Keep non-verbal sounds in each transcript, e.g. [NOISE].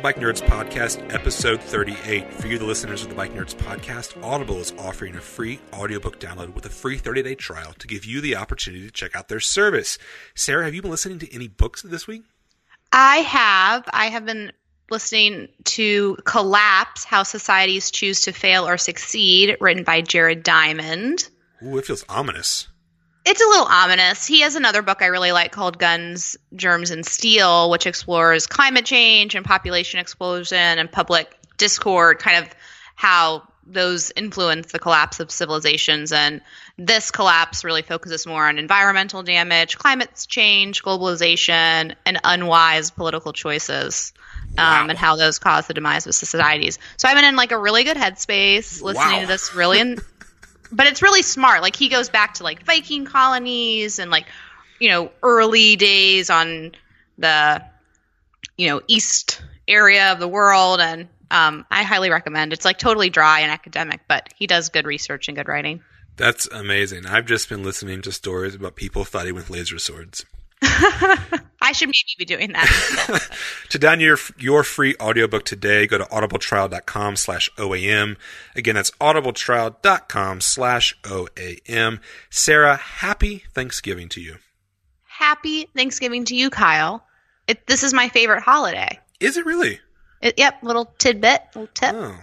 The Bike Nerds Podcast, episode 38. For you, the listeners of the Bike Nerds Podcast, Audible is offering a free audiobook download with a free 30 day trial to give you the opportunity to check out their service. Sara, have you been listening to any books this week? I have. I have been listening to Collapse How Societies Choose to Fail or Succeed, written by Jared Diamond. Ooh, it feels ominous. It's a little ominous. He has another book I really like called Guns, Germs, and Steel, which explores climate change and population explosion and public discord, kind of how those influence the collapse of civilizations. And this collapse really focuses more on environmental damage, climate change, globalization, and unwise political choices. Um, and how those cause the demise of societies. So I've been in like a really good headspace listening Wow. to this really [LAUGHS] but it's really smart. Like he goes back to like Viking colonies and like you know early days on the you know east area of the world, and um, I highly recommend. It's like totally dry and academic, but he does good research and good writing. That's amazing. I've just been listening to stories about people fighting with laser swords. [LAUGHS] I should maybe be doing that. [LAUGHS] To download your, your free audiobook today, go to audibletrial.com slash OAM. Again, that's audibletrial.com slash OAM. Sara, happy Thanksgiving to you. Happy Thanksgiving to you, Kyle. It, this is my favorite holiday. Is it really? It, yep, little tidbit, little tip. Oh.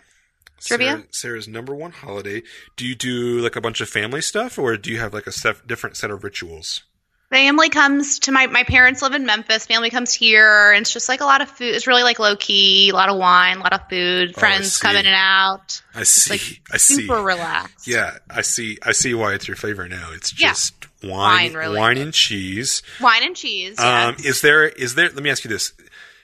Trivia? Sara, Sara's number one holiday. Do you do like a bunch of family stuff or do you have like a different set of rituals? Family comes to my my parents live in Memphis. Family comes here, and it's just like a lot of food. It's really like low key, a lot of wine, a lot of food. Oh, Friends come in and out. I see. like I see. Super relaxed. Yeah, I see. I see why it's your favorite now. It's Yeah. just wine, Wine wine and cheese. wine and cheese. Um, yes. is there is there? Let me ask you this.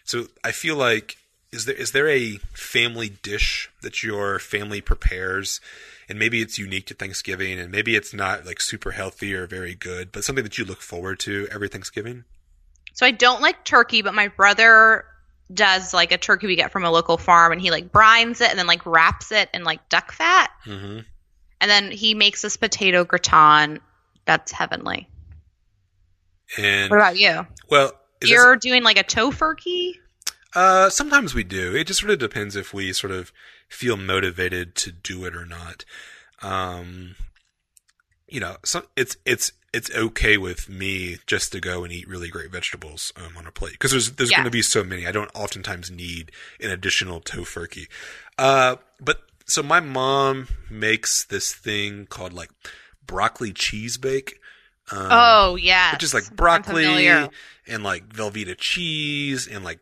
So I feel like is there is there a family dish that your family prepares, and maybe it's unique to Thanksgiving, and maybe it's not like super healthy or very good, but something that you look forward to every Thanksgiving. so I don't like turkey, but my brother does like a turkey we get from a local farm, and he like brines it and then like wraps it in like duck fat, Mm-hmm. and then he makes this potato gratin that's heavenly. And What about you? well, is You're doing like a tofurkey. Uh, sometimes we do. It just really depends if we sort of feel motivated to do it or not. Um, you know, so it's it's it's okay with me just to go and eat really great vegetables um, on a plate because there's there's Yeah. going to be so many. I don't oftentimes need an additional tofurkey. Uh, but so my mom makes this thing called like broccoli cheese bake. Um, oh yeah, which is like broccoli and like Velveeta cheese and like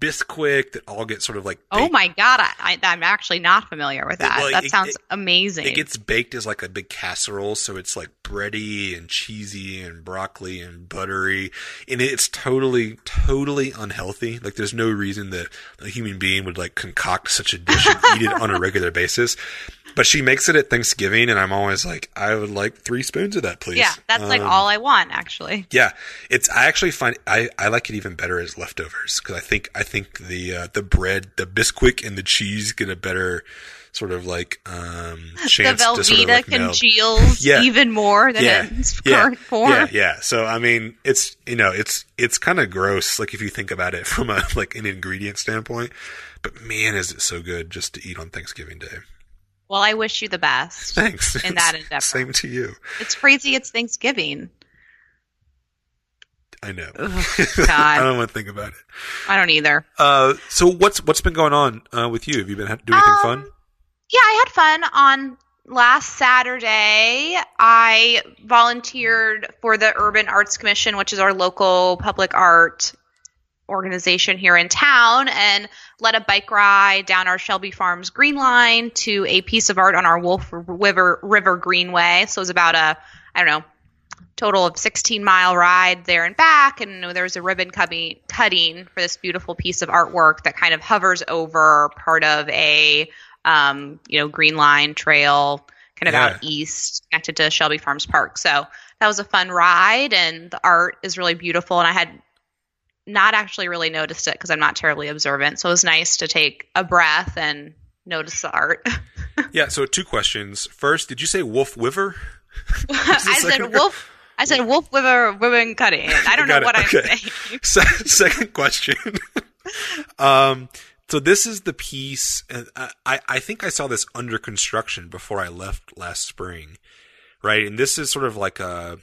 Bisquick that all get sort of like Oh my god, I, I, I'm actually not familiar with that. Well, that it- sounds it- amazing. It gets baked as like a big casserole, so it's like bready and cheesy and broccoli and buttery, and it's totally, totally unhealthy. Like, there's no reason that a human being would like concoct such a dish and eat it on a regular [LAUGHS] basis. But she makes it at Thanksgiving, and I'm always like, I would like three spoons of that, please. yeah, that's like Um, all I want actually. Yeah, it's. I actually find I, I like it even better as leftovers because I think I think the uh, the bread, the Bisquick, and the cheese get a better sort of like um [LAUGHS] The chance to sort of Velveeta like congeals Yeah. even more than Yeah, its yeah, current form. yeah, yeah. So I mean, it's you know, it's it's kind of gross, like if you think about it [LAUGHS] from a like an ingredient standpoint. But man, is it so good just to eat on Thanksgiving Day. Well, I wish you the best. Thanks. In that [LAUGHS] endeavor. Same to you. It's crazy. It's Thanksgiving. I know. Ugh, [LAUGHS] I don't want to think about it. I don't either. Uh, so what's what's been going on uh, with you? Have you been doing anything Um, fun? Yeah, I had fun on last Saturday. I volunteered for the Urban Arts Commission, which is our local public art organization here in town and led a bike ride down our Shelby Farms Green Line to a piece of art on our Wolf River River Greenway. So it was about a I don't know total of 16 mile ride there and back and there was a ribbon cutting, cutting for this beautiful piece of artwork that kind of hovers over part of a um, you know green line trail kind of Yeah. out east connected to shelby farms park so that was a fun ride and the art is really beautiful and i had not actually really noticed it because i'm not terribly observant so it was nice to take a breath and notice the art [LAUGHS] Yeah. So two questions. First, did you say Wolf Wiver? I said wolf i said wolf with a ribbon cutting i don't know it. what i'm saying [LAUGHS] second question. [LAUGHS] um, so this is the piece. and I, I I think I saw this under construction before I left last spring, right? And this is sort of like a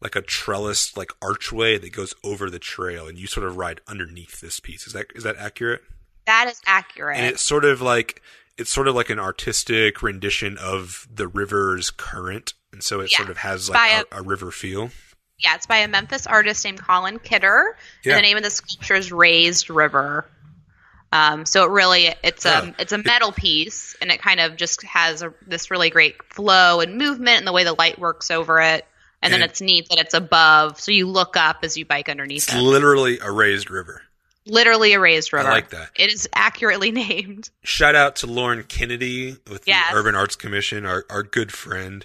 like a trellis like archway that goes over the trail, and you sort of ride underneath this piece. Is that is that accurate? that is accurate And it's sort of like it's sort of like an artistic rendition of the river's current, and so it Yeah. sort of has like a, a river feel. Yeah, it's by a Memphis artist named Colin Kidder, Yeah. and the name of the sculpture is Raised River. Um, so it really it's a it's a metal piece, and it kind of just has a, this really great flow and movement, and the way the light works over it. And, then And- it's neat that it's above, so you look up as you bike underneath It's it. literally a raised river. Literally a raised river. I like that. It is accurately [LAUGHS] named. shout out to Lauren Kennedy with the Urban Arts Commission, our, our good friend,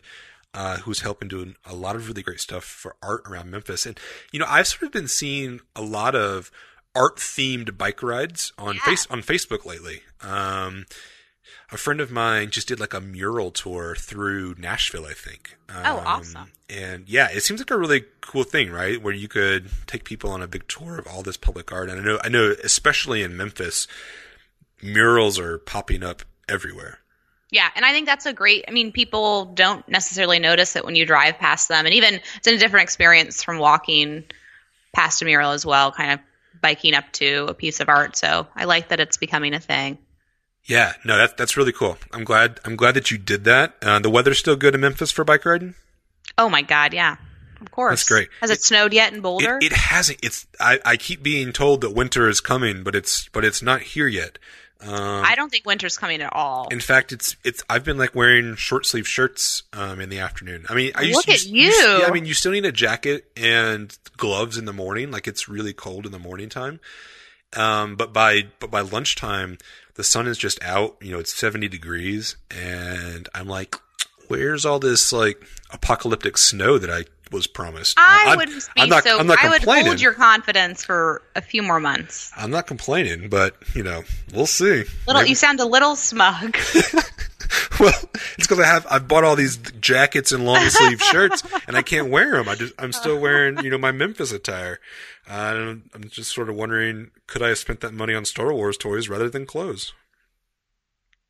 uh, who's helping doing a lot of really great stuff for art around Memphis. And, you know, I've sort of been seeing a lot of art themed bike rides on Yeah. face on Facebook lately. Um, a friend of mine just did like a mural tour through Nashville, I think. Um, Oh, awesome. And yeah, it seems like a really cool thing, right? Where you could take people on a big tour of all this public art. And I know, I know, especially in Memphis, murals are popping up everywhere. Yeah, and I think that's a great. I mean, people don't necessarily notice it when you drive past them, and even it's a different experience from walking past a mural as well, kind of biking up to a piece of art. So I like that it's becoming a thing. Yeah, no, that, that's really cool. I'm glad. I'm glad that you did that. Uh, the weather's still good in Memphis for bike riding. Oh my God, yeah, of course. That's great. Has it, snowed yet in Boulder? It, it hasn't. It's. I, I keep being told that winter is coming, but it's but it's not here yet. Um, I don't think winter's coming at all. in fact, it's it's. I've been like wearing short sleeve shirts um, in the afternoon. I mean, I used Look to, at s- you. yeah, I mean, you still need a jacket and gloves in the morning. Like it's really cold in the morning time. Um, but by but by lunchtime, the sun is just out. You know, it's seventy degrees, and I'm like, where's all this like apocalyptic snow that I was promised? I I'm- would be I'm not, so. I'm not I would hold your confidence for a few more months. I'm not complaining, but you know, we'll see. Little, Maybe- you sound a little smug. [LAUGHS] well, it's because I have I've bought all these jackets and long sleeve shirts, and I can't wear them. I just I'm still wearing you know my Memphis attire. Uh, I'm just sort of wondering, could I have spent that money on Star Wars toys rather than clothes?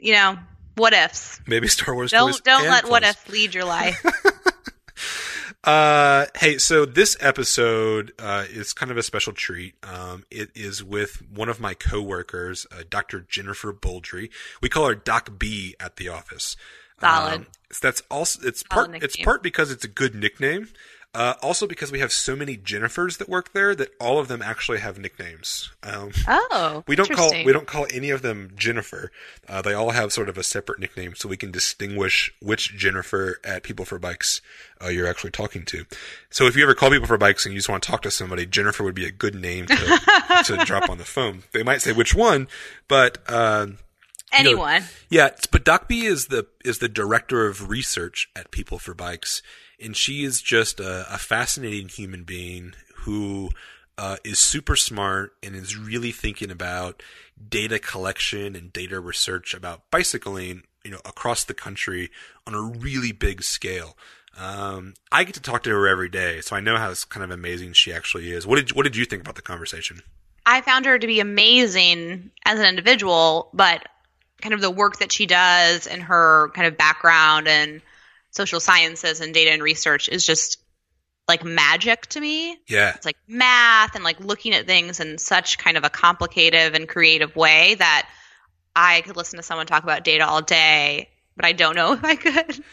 you know, what ifs? Maybe Star Wars Don't toys. don't let what clothes. if lead your life. [LAUGHS] Uh, hey, so this episode uh, is kind of a special treat. Um, it is with one of my coworkers, uh, Dr. Jennifer Boldry. We call her Doc B at the office. Solid. Um, so that's also it's Solid part it's part because it's a good nickname. Uh, also because we have so many Jennifers that work there that all of them actually have nicknames. Um, Oh, we don't call we don't call any of them Jennifer. Uh, they all have sort of a separate nickname, so we can distinguish which Jennifer at People for Bikes uh, you're actually talking to. So if you ever call People for Bikes and you just want to talk to somebody, Jennifer would be a good name to, [LAUGHS] to drop on the phone. They might say which one, but uh, anyone. yeah, but Doc B is the is the director of research at People for Bikes, and she is just a, a fascinating human being who uh, is super smart and is really thinking about data collection and data research about bicycling, you know, across the country on a really big scale. Um, I get to talk to her every day, so I know how kind of amazing she actually is. What did what did you think about the conversation? I found her to be amazing as an individual, but kind of the work that she does and her kind of background and social sciences and data and research is just like magic to me. Yeah, It's like math and like looking at things in such kind of a complicated and creative way that I could listen to someone talk about data all day, but I don't know [LAUGHS] if I could.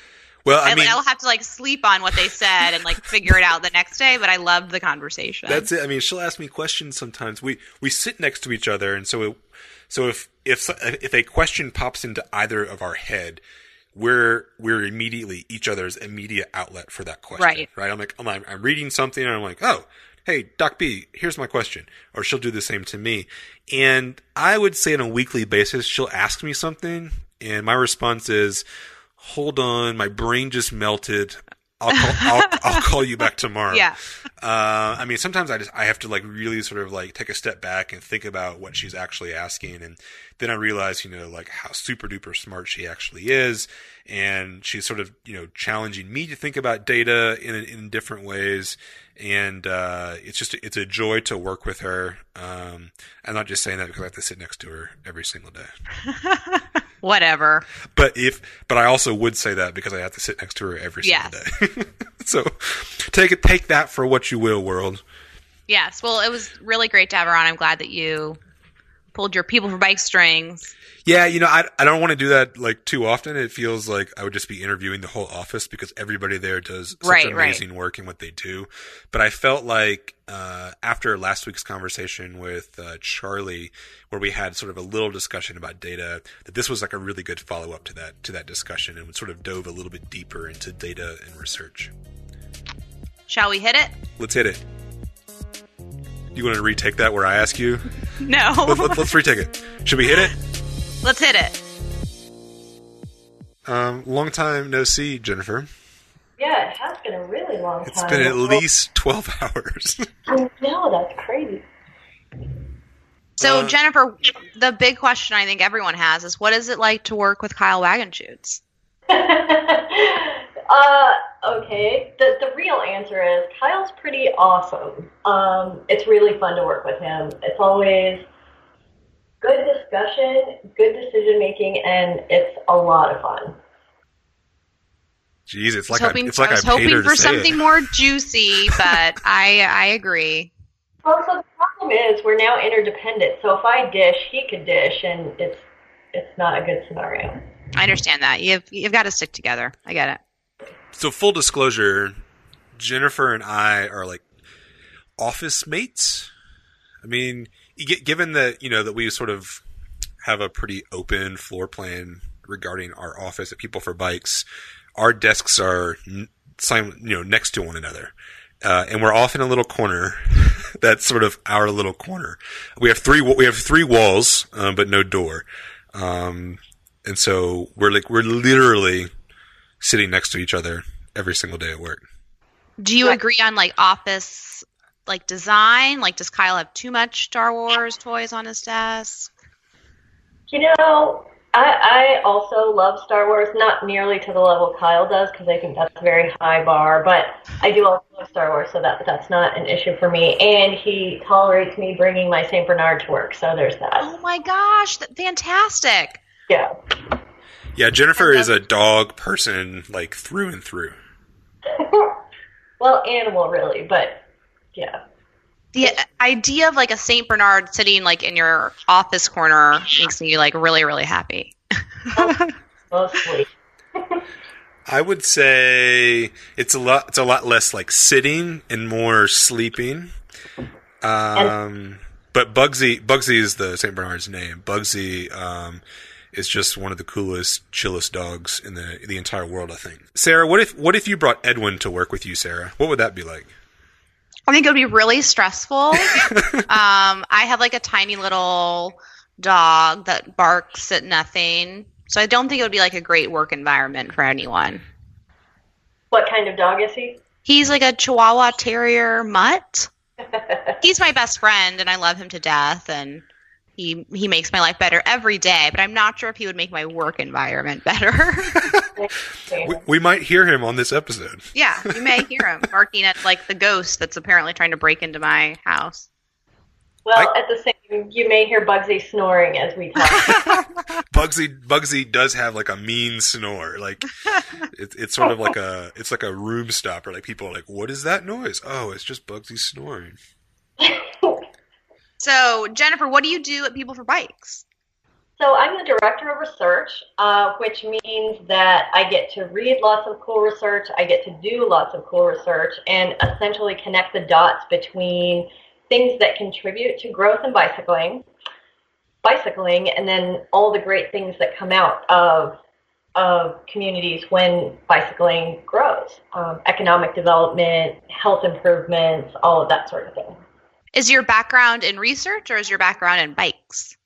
Well, I I mean, I'll have to like sleep on what they said and like figure it out the next day. But I loved the conversation. That's it. I mean, she'll ask me questions sometimes. We we sit next to each other, and so it, so if if if a question pops into either of our head, we're we're immediately each other's immediate outlet for that question. Right. Right. I'm like, I'm, I'm reading something, and I'm like, oh, hey, Doc B, here's my question, or she'll do the same to me, and I would say on a weekly basis, she'll ask me something, and my response is, hold on, my brain just melted. I'll call, I'll, I'll call you back tomorrow. Yeah. Uh, I mean, sometimes I just I have to like really sort of like take a step back and think about what she's actually asking, and then I realize, you know, like how super duper smart she actually is, and she's sort of you know challenging me to think about data in in different ways, and uh, it's just it's a joy to work with her. Um, I'm not just saying that because I have to sit next to her every single day, [LAUGHS] Whatever. but if but I also would say that because I have to sit next to her every single day. [LAUGHS] so take it take that for what you will, world. Yes. Well, it was really great to have her on. I'm glad that you pulled your people for bike strings. Yeah, you know, I, I don't want to do that like too often. It feels like I would just be interviewing the whole office because everybody there does such Right, right. amazing work in what they do. But I felt like uh, after last week's conversation with uh, Charlie, where we had sort of a little discussion about data, that this was like a really good follow up to that to that discussion and sort of dove a little bit deeper into data and research. Shall we hit it? Let's hit it. You want to retake that where I ask you? [LAUGHS] No. Let, let, let's retake it. Should we hit it? Let's hit it. Um, long time no see, Jennifer. Yeah, it has been a really long time. It's been at least 12 [LAUGHS] hours. I know, that's crazy. So, Uh, Jennifer, the big question I think everyone has is what is it like to work with Kyle Wagenschutz? [LAUGHS] uh, okay. The the real answer is Kyle's pretty awesome. Um, it's really fun to work with him. It's always good discussion, good decision making, and it's a lot of fun. Jeez, it's I was like I, hoping, it's like I was I hoping for something it. more juicy, [LAUGHS] but I I agree. Well, so the problem is we're now interdependent. So if I dish, he could dish, and it's it's not a good scenario. I understand that. You've you've got to stick together. I get it. So full disclosure, Jennifer and I are like office mates. I mean, given that you know that we sort of have a pretty open floor plan regarding our office at People for Bikes, our desks are you know next to one another. Uh, and we're off in a little corner. [LAUGHS] That's sort of our little corner. We have three. We have three walls, um, but no door. Um, and so we're like we're literally sitting next to each other every single day at work. Do you agree on like office like design? Like, does Kyle have too much Star Wars toys on his desk? You know, I, I also love Star Wars, not nearly to the level Kyle does, because I think that's a very high bar. But I do also love Star Wars, so that that's not an issue for me. And he tolerates me bringing my Saint Bernard to work, so there's that. Oh my gosh, th- fantastic! Yeah. Yeah, Jennifer is a dog person, like through and through. [LAUGHS] well, animal really, but yeah. The idea of like a Saint Bernard sitting like in your office corner makes me like really really happy. [LAUGHS] Mostly. [LAUGHS] I would say it's a lot. It's a lot less like sitting and more sleeping. Um, but Bugsy, Bugsy is the Saint Bernard's name. Bugsy um, is just one of the coolest, chillest dogs in the the entire world. I think. Sara, what if what if you brought Edwin to work with you, Sara? What would that be like? I think it would be really stressful. [LAUGHS] um, I have like a tiny little dog that barks at nothing, so I don't think it would be like a great work environment for anyone. What kind of dog is he? He's like a Chihuahua Terrier mutt. [LAUGHS] He's my best friend, and I love him to death, and he he makes my life better every day. But I'm not sure if he would make my work environment better. [LAUGHS] We, we might hear him on this episode. yeah, you may hear him [LAUGHS] barking at like the ghost that's apparently trying to break into my house. Well, I- at the same, you may hear Bugsy snoring as we talk. [LAUGHS] Bugsy Bugsy does have like a mean snore. Like it's it's sort of like a it's like a room stopper. Like people are like, "What is that noise?" Oh, it's just Bugsy snoring. So Jennifer, what do you do at People for Bikes? So I'm the director of research, uh, which means that I get to read lots of cool research, I get to do lots of cool research, and essentially connect the dots between things that contribute to growth in bicycling, bicycling, and then all the great things that come out of of communities when bicycling grows, um, economic development, health improvements, all of that sort of thing. Is your background in research or is your background in bikes?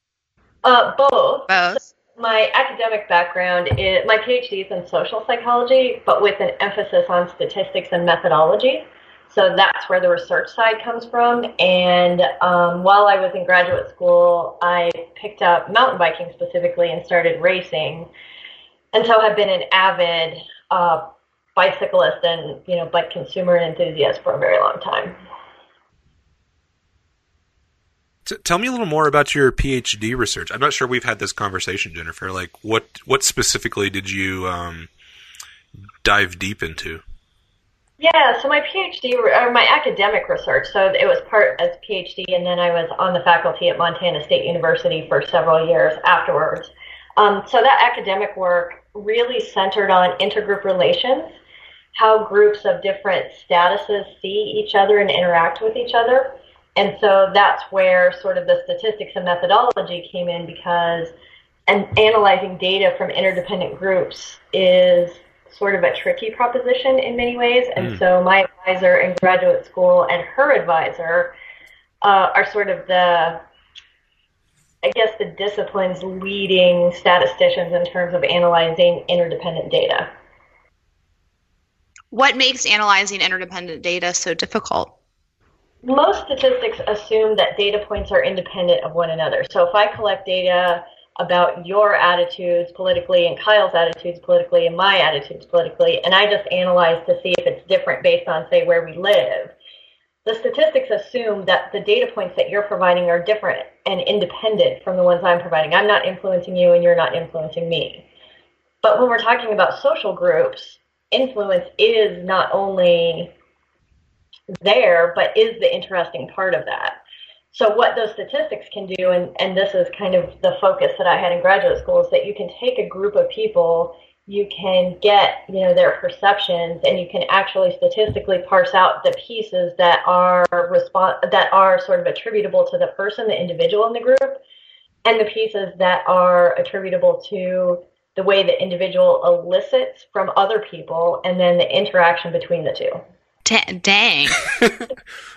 Uh, both. Both. So my academic background is my PhD is in social psychology, but with an emphasis on statistics and methodology. So that's where the research side comes from. And um, while I was in graduate school, I picked up mountain biking specifically and started racing. And so have been an avid uh, bicyclist and you know bike consumer and enthusiast for a very long time. Tell me a little more about your PhD research. I'm not sure we've had this conversation, Jennifer. Like, what what specifically did you um, dive deep into? Yeah, so my PhD or my academic research. So it was part as PhD, and then I was on the faculty at Montana State University for several years afterwards. Um, so that academic work really centered on intergroup relations, how groups of different statuses see each other and interact with each other. And so that's where sort of the statistics and methodology came in because and analyzing data from interdependent groups is sort of a tricky proposition in many ways. And mm. so my advisor in graduate school and her advisor uh, are sort of the I guess the discipline's leading statisticians in terms of analyzing interdependent data. What makes analyzing interdependent data so difficult? Most statistics assume that data points are independent of one another. So if I collect data about your attitudes politically and Kyle's attitudes politically and my attitudes politically, and I just analyze to see if it's different based on, say, where we live, the statistics assume that the data points that you're providing are different and independent from the ones I'm providing. I'm not influencing you and you're not influencing me. But when we're talking about social groups, influence is not only there, but is the interesting part of that. So what those statistics can do, and, and this is kind of the focus that I had in graduate school, is that you can take a group of people, you can get you know their perceptions, and you can actually statistically parse out the pieces that are respon- that are sort of attributable to the person, the individual in the group, and the pieces that are attributable to the way the individual elicits from other people, and then the interaction between the two. Dang. [LAUGHS]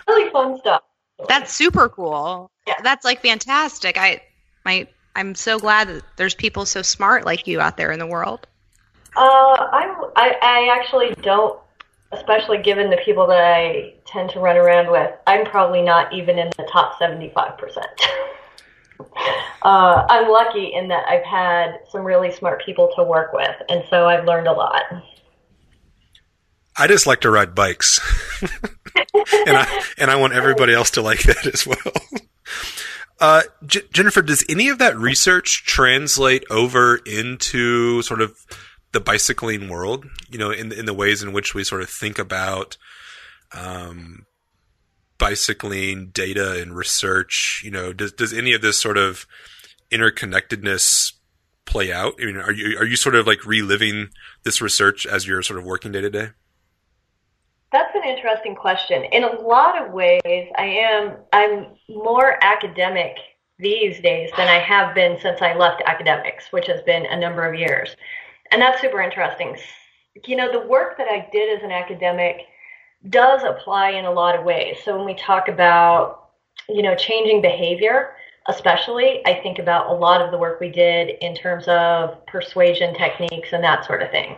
really fun stuff. That's super cool. Yeah. That's like fantastic. I my I'm so glad that there's people so smart like you out there in the world. Uh, I'm, I, I actually don't, especially given the people that I tend to run around with, I'm probably not even in the top 75%. [LAUGHS] uh, I'm lucky in that I've had some really smart people to work with, and so I've learned a lot. I just like to ride bikes, [LAUGHS] and I and I want everybody else to like that as well. Uh, J- Jennifer, does any of that research translate over into sort of the bicycling world? You know, in in the ways in which we sort of think about um, bicycling data and research. You know, does does any of this sort of interconnectedness play out? I mean, are you are you sort of like reliving this research as you're sort of working day to day? That's an interesting question. In a lot of ways, I am I'm more academic these days than I have been since I left academics, which has been a number of years. And that's super interesting. You know, the work that I did as an academic does apply in a lot of ways. So when we talk about, you know, changing behavior, especially, I think about a lot of the work we did in terms of persuasion techniques and that sort of thing.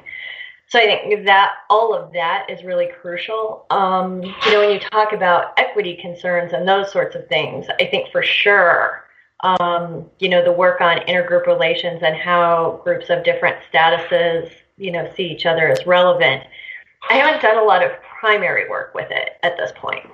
So I think that all of that is really crucial. Um, you know, when you talk about equity concerns and those sorts of things, I think for sure, um, you know, the work on intergroup relations and how groups of different statuses, you know, see each other as relevant. I haven't done a lot of primary work with it at this point.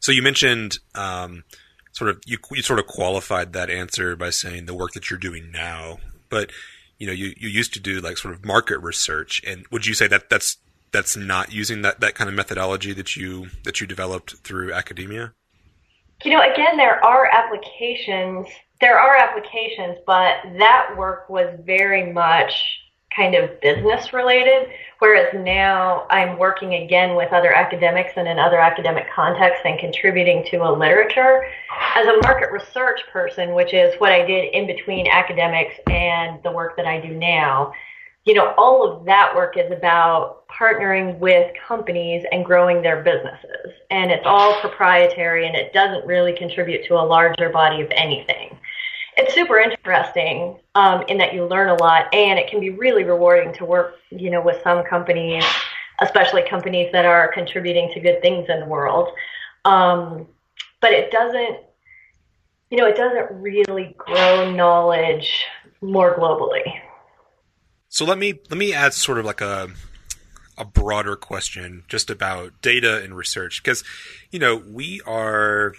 So you mentioned um, sort of you, you sort of qualified that answer by saying the work that you're doing now but you know, you, you used to do like sort of market research, and would you say that that's that's not using that, that kind of methodology that you that you developed through academia? You know, again, there are applications. There are applications, but that work was very much kind of business related. Whereas now I'm working again with other academics and in other academic contexts and contributing to a literature. As a market research person, which is what I did in between academics and the work that I do now, you know, all of that work is about partnering with companies and growing their businesses. And it's all proprietary and it doesn't really contribute to a larger body of anything. It's super interesting um, in that you learn a lot and it can be really rewarding to work, you know, with some companies, especially companies that are contributing to good things in the world. Um, but it doesn't, you know, it doesn't really grow knowledge more globally. So let me let me add sort of like a a broader question just about data and research because you know we are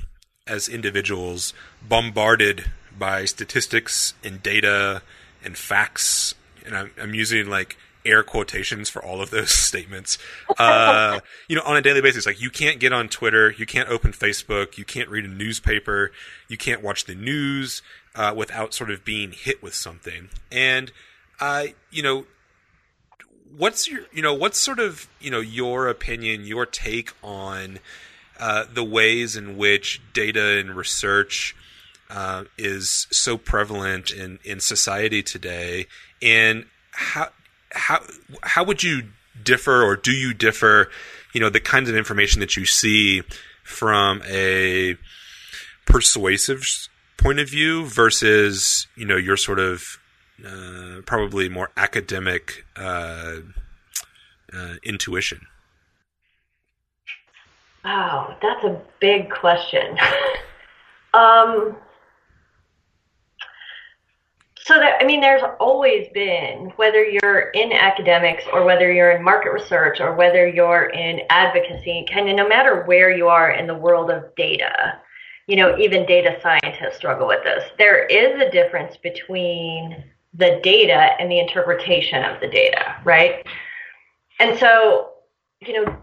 as individuals bombarded by statistics and data and facts. And I'm, I'm using like air quotations for all of those [LAUGHS] statements. Uh, you know on a daily basis like you can't get on twitter you can't open facebook you can't read a newspaper you can't watch the news uh, without sort of being hit with something. And uh, you know, what's your, you know, what's sort of, you know, your opinion, your take on uh, the ways in which data and research uh, is so prevalent in, in society today, and how how how would you differ, or do you differ? You know, the kinds of information that you see from a persuasive point of view versus you know your sort of uh, probably more academic uh, uh, intuition? Wow, that's a big question. [LAUGHS] um, so that, I mean, there's always been, whether you're in academics or whether you're in market research or whether you're in advocacy, kind of no matter where you are in the world of data, you know, even data scientists struggle with this. There is a difference between the data and the interpretation of the data, right? And so, you know,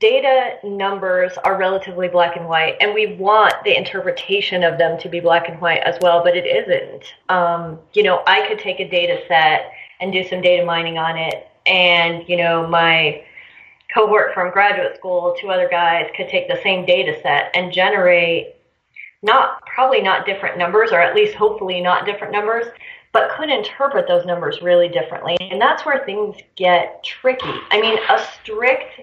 data numbers are relatively black and white, and we want the interpretation of them to be black and white as well, but it isn't. Um, you know, I could take a data set and do some data mining on it, and, you know, my cohort from graduate school, two other guys could take the same data set and generate not probably not different numbers, or at least hopefully not different numbers, but could interpret those numbers really differently. And that's where things get tricky. I mean, a strict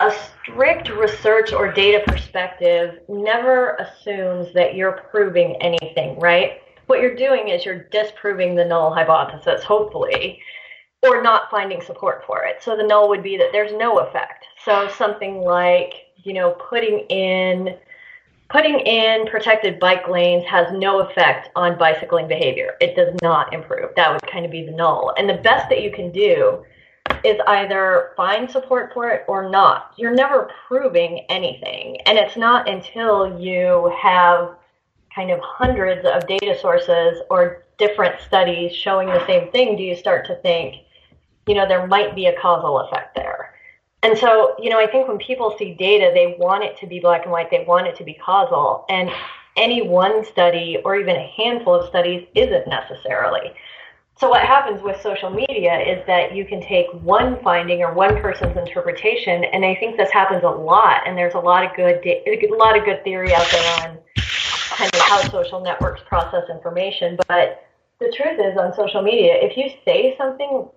a strict research or data perspective never assumes that you're proving anything, right? What you're doing is you're disproving the null hypothesis, hopefully, or not finding support for it. So the null would be that there's no effect. So something like, you know, putting in Putting in protected bike lanes has no effect on bicycling behavior. It does not improve. That would kind of be the null. And the best that you can do is either find support for it or not. You're never proving anything. And it's not until you have kind of hundreds of data sources or different studies showing the same thing do you start to think, you know, there might be a causal effect there. And so, you know, I think when people see data, they want it to be black and white, they want it to be causal. And any one study or even a handful of studies isn't necessarily. So, what happens with social media is that you can take one finding or one person's interpretation, and I think this happens a lot. And there's a lot of good, a lot of good theory out there on kind of how social networks process information. But the truth is, on social media, if you say something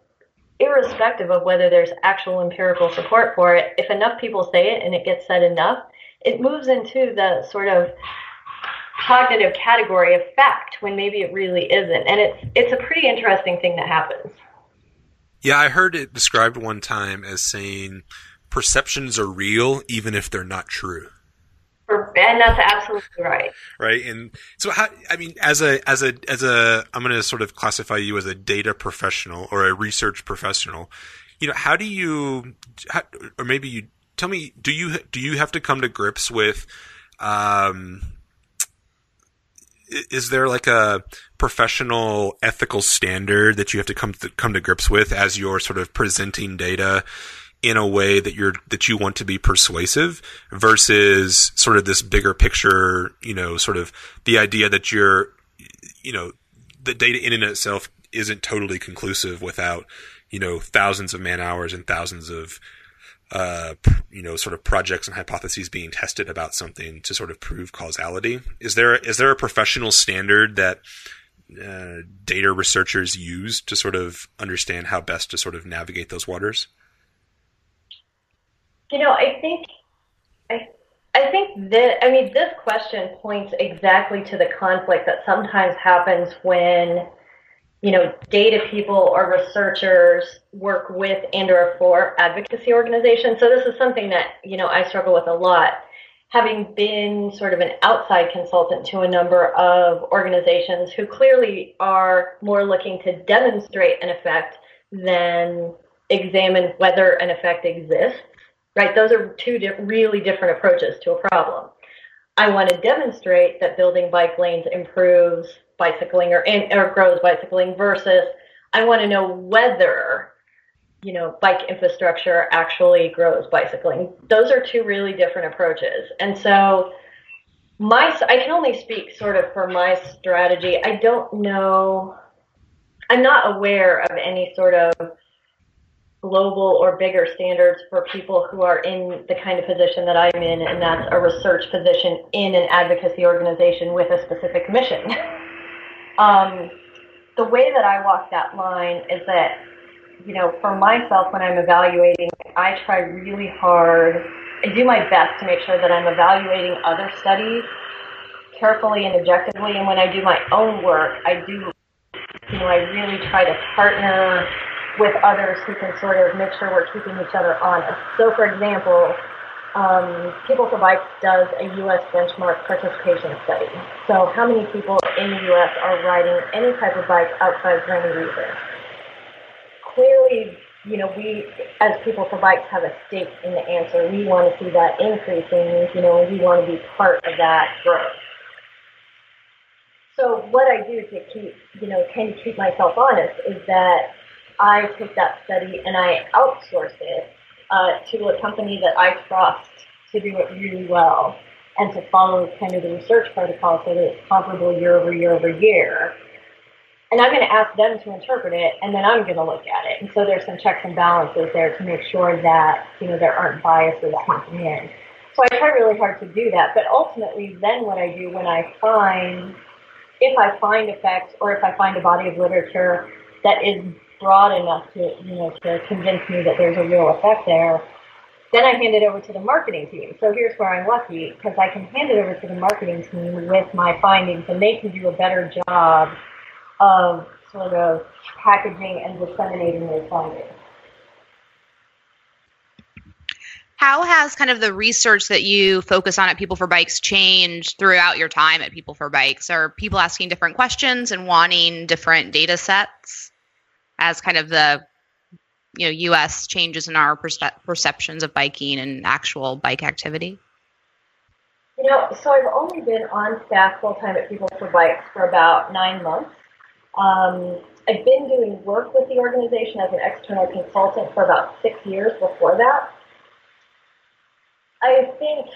irrespective of whether there's actual empirical support for it, if enough people say it and it gets said enough, it moves into the sort of cognitive category of fact when maybe it really isn't. And it's it's a pretty interesting thing that happens. Yeah, I heard it described one time as saying perceptions are real even if they're not true and that's absolutely right. Right, and so how? I mean, as a as a as a, I'm going to sort of classify you as a data professional or a research professional. You know, how do you, how, or maybe you tell me, do you do you have to come to grips with? Um, is there like a professional ethical standard that you have to come to come to grips with as you're sort of presenting data in a way that you're that you want to be persuasive versus sort of this bigger picture, you know, sort of the idea that you're you know, the data in and of itself isn't totally conclusive without, you know, thousands of man hours and thousands of uh, you know, sort of projects and hypotheses being tested about something to sort of prove causality. Is there is there a professional standard that uh, data researchers use to sort of understand how best to sort of navigate those waters? You know, I think I I think that I mean this question points exactly to the conflict that sometimes happens when you know data people or researchers work with and or for advocacy organizations. So this is something that you know I struggle with a lot. Having been sort of an outside consultant to a number of organizations who clearly are more looking to demonstrate an effect than examine whether an effect exists right? Those are two di- really different approaches to a problem. I want to demonstrate that building bike lanes improves bicycling or, or grows bicycling versus I want to know whether you know bike infrastructure actually grows bicycling. Those are two really different approaches. And so my I can only speak sort of for my strategy. I don't know I'm not aware of any sort of global or bigger standards for people who are in the kind of position that I'm in, and that's a research position in an advocacy organization with a specific mission. [LAUGHS] um, the way that I walk that line is that, you know, for myself, when I'm evaluating, I try really hard. I do my best to make sure that I'm evaluating other studies carefully and objectively. And when I do my own work, I do, you know, I really try to partner with others who can sort of make sure we're keeping each other honest. So, for example, um, People for Bikes does a U.S. benchmark participation study. So, how many people in the U.S. are riding any type of bike outside of any reason? Clearly, you know, we as People for Bikes have a stake in the answer. We want to see that increasing, you know, we want to be part of that growth. So, what I do to keep, you know, kind of keep myself honest is that I took that study and I outsourced it uh, to a company that I trust to do it really well and to follow kind of the research protocol so that it's comparable year over year over year. And I'm going to ask them to interpret it, and then I'm going to look at it. And so there's some checks and balances there to make sure that you know there aren't biases coming in. So I try really hard to do that. But ultimately, then what I do when I find, if I find effects or if I find a body of literature that is broad enough to you know to convince me that there's a real effect there, then I hand it over to the marketing team. So here's where I'm lucky because I can hand it over to the marketing team with my findings, and they can do a better job of sort of packaging and disseminating those findings. How has kind of the research that you focus on at People for Bikes changed throughout your time at People for Bikes? Are people asking different questions and wanting different data sets? As kind of the you know U.S. changes in our perce- perceptions of biking and actual bike activity? You know, so I've only been on staff full time at People for Bikes for about nine months. Um, I've been doing work with the organization as an external consultant for about six years before that. I think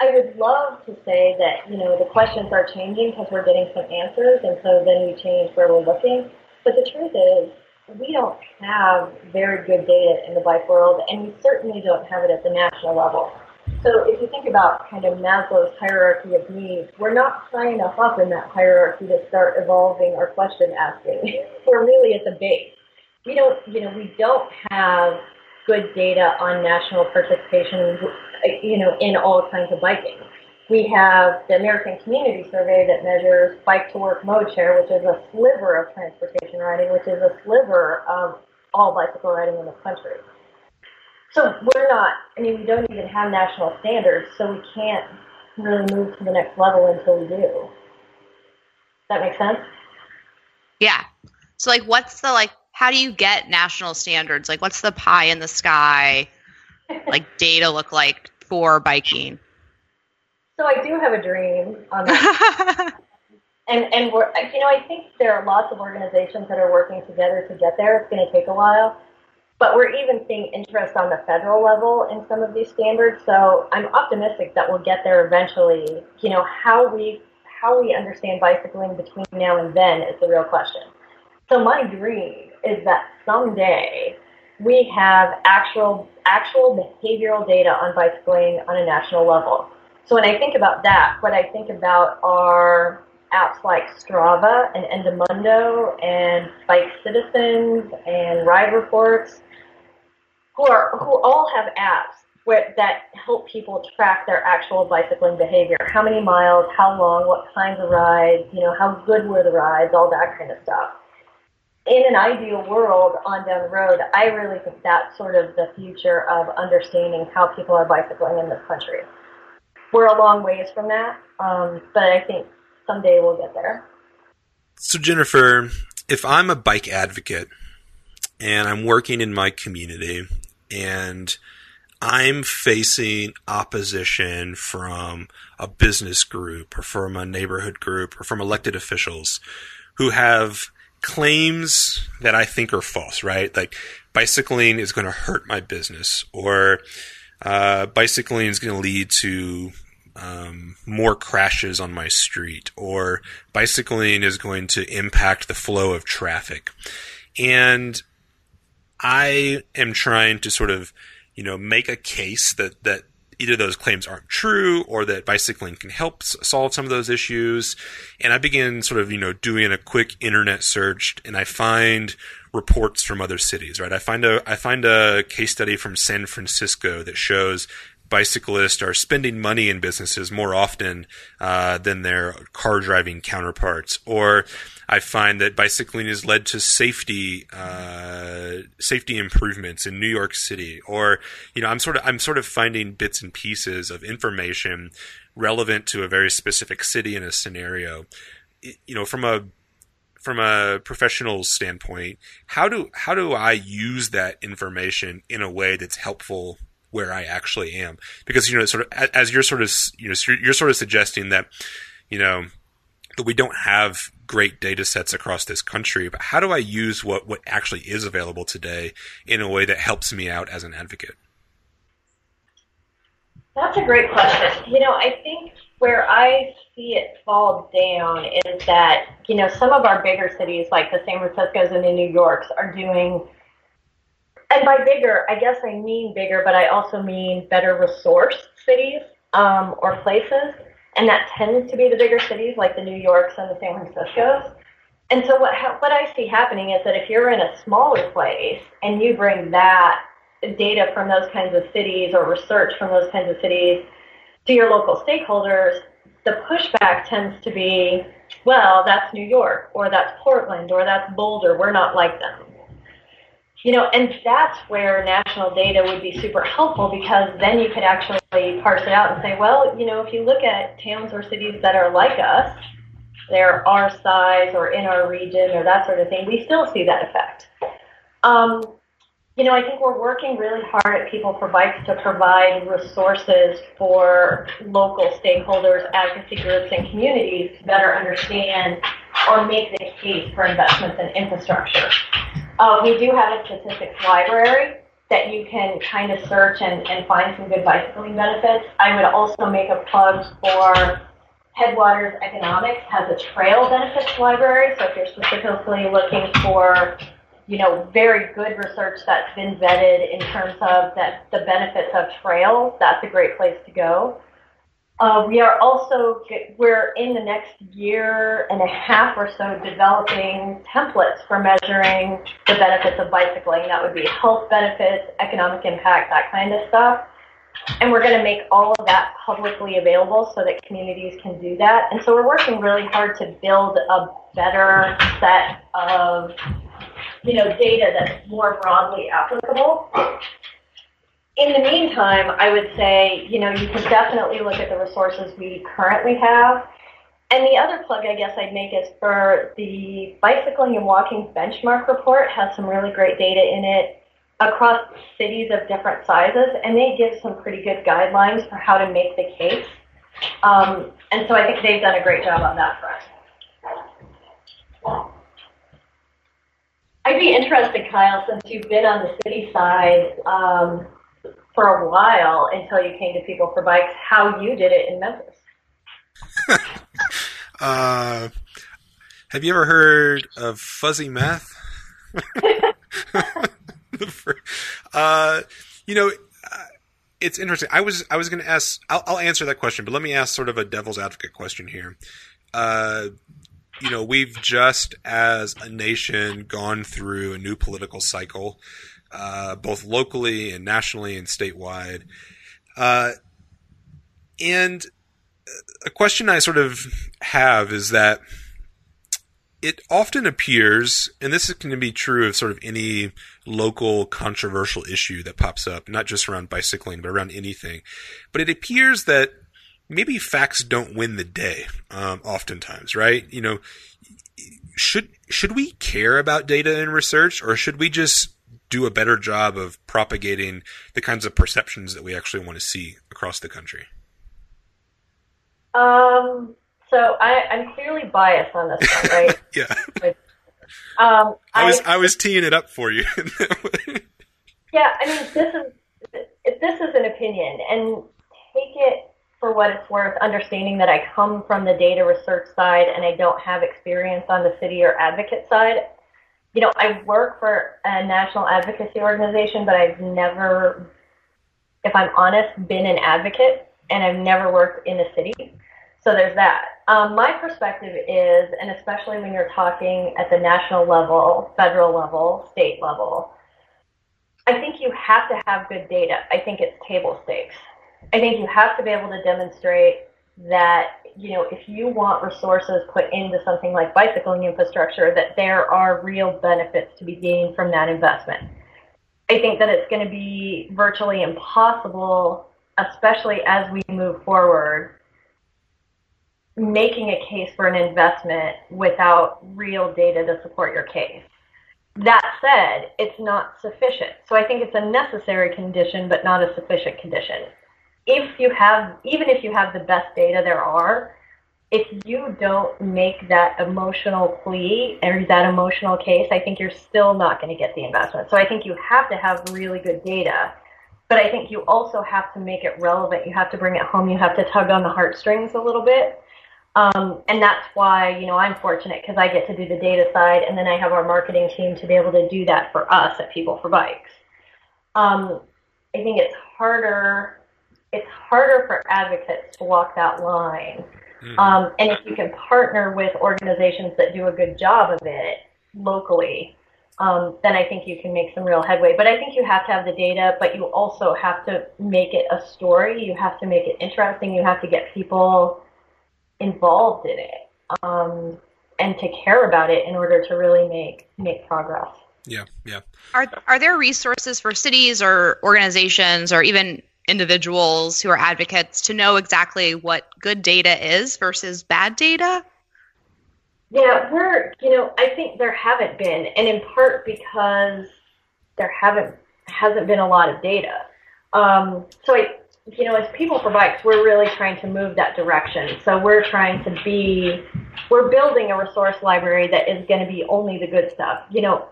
I would love to say that, you know, the questions are changing because we're getting some answers, and so then we change where we're looking. But the truth is, we don't have very good data in the bike world, and we certainly don't have it at the national level. So if you think about kind of Maslow's hierarchy of needs, we're not high enough up in that hierarchy to start evolving our question asking. [LAUGHS] we're really at the base. We don't, you know, we don't have good data on national participation, you know, in all kinds of biking. We have the American Community Survey that measures bike to work mode share, which is a sliver of transportation riding, which is a sliver of all bicycle riding in the country. So we're not, I mean, we don't even have national standards, so we can't really move to the next level until we do. Does that make sense? Yeah. So, like, what's the, like, how do you get national standards? Like, what's the pie in the sky, like, [LAUGHS] data look like for biking? So I do have a dream on that. [LAUGHS] and and we're you know I think there are lots of organizations that are working together to get there. It's going to take a while. but we're even seeing interest on the federal level in some of these standards. So I'm optimistic that we'll get there eventually. You know, how we how we understand bicycling between now and then is the real question. So my dream is that someday we have actual actual behavioral data on bicycling on a national level. So when I think about that, what I think about are apps like Strava and Endomondo and Bike Citizens and Ride Reports, who are who all have apps where, that help people track their actual bicycling behavior. How many miles, how long, what kinds of rides, you know, how good were the rides, all that kind of stuff in an ideal world on down the road, I really think that's sort of the future of understanding how people are bicycling in this country. We're a long ways from that, um, but I think someday we'll get there. So, Jennifer, if I'm a bike advocate and I'm working in my community and I'm facing opposition from a business group or from a neighborhood group or from elected officials who have claims that I think are false, right? Like bicycling is going to hurt my business or uh, bicycling is going to lead to um, more crashes on my street or bicycling is going to impact the flow of traffic. And I am trying to sort of, you know, make a case that, that either those claims aren't true or that bicycling can help solve some of those issues. And I begin sort of, you know, doing a quick internet search and I find reports from other cities, right? I find a, I find a case study from San Francisco that shows bicyclists are spending money in businesses more often uh, than their car driving counterparts. Or I find that bicycling has led to safety uh, safety improvements in New York City. Or you know, I'm sort of I'm sort of finding bits and pieces of information relevant to a very specific city in a scenario. You know, from a from a professional standpoint, how do how do I use that information in a way that's helpful where I actually am. Because you know, sort of as you're sort of you know you're sort of suggesting that you know that we don't have great data sets across this country, but how do I use what what actually is available today in a way that helps me out as an advocate? That's a great question. You know, I think where I see it fall down is that, you know, some of our bigger cities like the San Francisco's and the New Yorks are doing and by bigger, I guess I mean bigger, but I also mean better resourced cities um, or places. And that tends to be the bigger cities like the New Yorks and the San Franciscos. And so what, ha- what I see happening is that if you're in a smaller place and you bring that data from those kinds of cities or research from those kinds of cities to your local stakeholders, the pushback tends to be, well, that's New York, or that's Portland, or that's Boulder. We're not like them. You know, and that's where national data would be super helpful because then you could actually parse it out and say, well, you know, if you look at towns or cities that are like us, they're our size or in our region or that sort of thing, we still see that effect. Um, you know, I think we're working really hard at People for Bikes to provide resources for local stakeholders, advocacy groups, and communities to better understand or make the case for investments in infrastructure. Uh, we do have a statistics library that you can kind of search and, and find some good bicycling benefits. I would also make a plug for Headwaters Economics has a trail benefits library. So if you're specifically looking for, you know, very good research that's been vetted in terms of that the benefits of trails, that's a great place to go. Uh, we are also we're in the next year and a half or so developing templates for measuring the benefits of bicycling. That would be health benefits, economic impact, that kind of stuff. And we're going to make all of that publicly available so that communities can do that. And so we're working really hard to build a better set of you know data that's more broadly applicable in the meantime, I would say, you know, you can definitely look at the resources we currently have. And the other plug I guess I'd make is for the bicycling and walking benchmark report has some really great data in it across cities of different sizes, and they give some pretty good guidelines for how to make the case. Um, and so I think they've done a great job on that front. I'd be interested, Kyle, since you've been on the city side um, for a while until you came to People for Bikes, how you did it in Memphis. [LAUGHS] uh, have you ever heard of fuzzy math? [LAUGHS] uh, you know, uh, it's interesting. I was I was going to ask. I'll, I'll, answer that question, but let me ask sort of a devil's advocate question here. Uh, you know, we've just as a nation gone through a new political cycle, uh, both locally and nationally and statewide. Uh, and a question I sort of have is that it often appears, and this can be true of sort of any local controversial issue that pops up, not just around bicycling, but around anything. But it appears that maybe facts don't win the day, um, oftentimes, right? You know, should should we care about data and research, or should we just do a better job of propagating the kinds of perceptions that we actually want to see across the country? Um, so I, I'm clearly biased on this one, right? [LAUGHS] yeah. um, I was I, I was teeing it up for you. yeah, I mean this is this is an opinion, and take it for what it's worth. Understanding that I come from the data research side and I don't have experience on the city or advocate side. You know, I work for a national advocacy organization, but I've never, if I'm honest, been an advocate, and I've never worked in the city. So there's that. Um, my perspective is, and especially when you're talking at the national level, federal level, state level, I think you have to have good data. I think it's table stakes. I think you have to be able to demonstrate that, you know, if you want resources put into something like bicycling infrastructure, that there are real benefits to be gained from that investment. I think that it's going to be virtually impossible, especially as we move forward, making a case for an investment without real data to support your case. That said, it's not sufficient. So I think it's a necessary condition, but not a sufficient condition. If you have, even if you have the best data there are, if you don't make that emotional plea or that emotional case, I think you're still not going to get the investment. So I think you have to have really good data, but I think you also have to make it relevant. You have to bring it home. You have to tug on the heartstrings a little bit um, and that's why, you know, I'm fortunate because I get to do the data side and then I have our marketing team to be able to do that for us at People for Bikes. Um, I think it's harder, it's harder for advocates to walk that line. Mm-hmm. Um, and if you can partner with organizations that do a good job of it locally, um, then I think you can make some real headway. But I think you have to have the data, but you also have to make it a story. You have to make it interesting. You have to get people involved in it um, and to care about it in order to really make make progress. Yeah, yeah. Are are there resources for cities or organizations or even individuals who are advocates to know exactly what good data is versus bad data? Yeah, we're you know I think there haven't been, and in part because there haven't hasn't been a lot of data. Um, so I you know, as people for bikes, we're really trying to move that direction. So we're trying to be, we're building a resource library that is going to be only the good stuff. You know,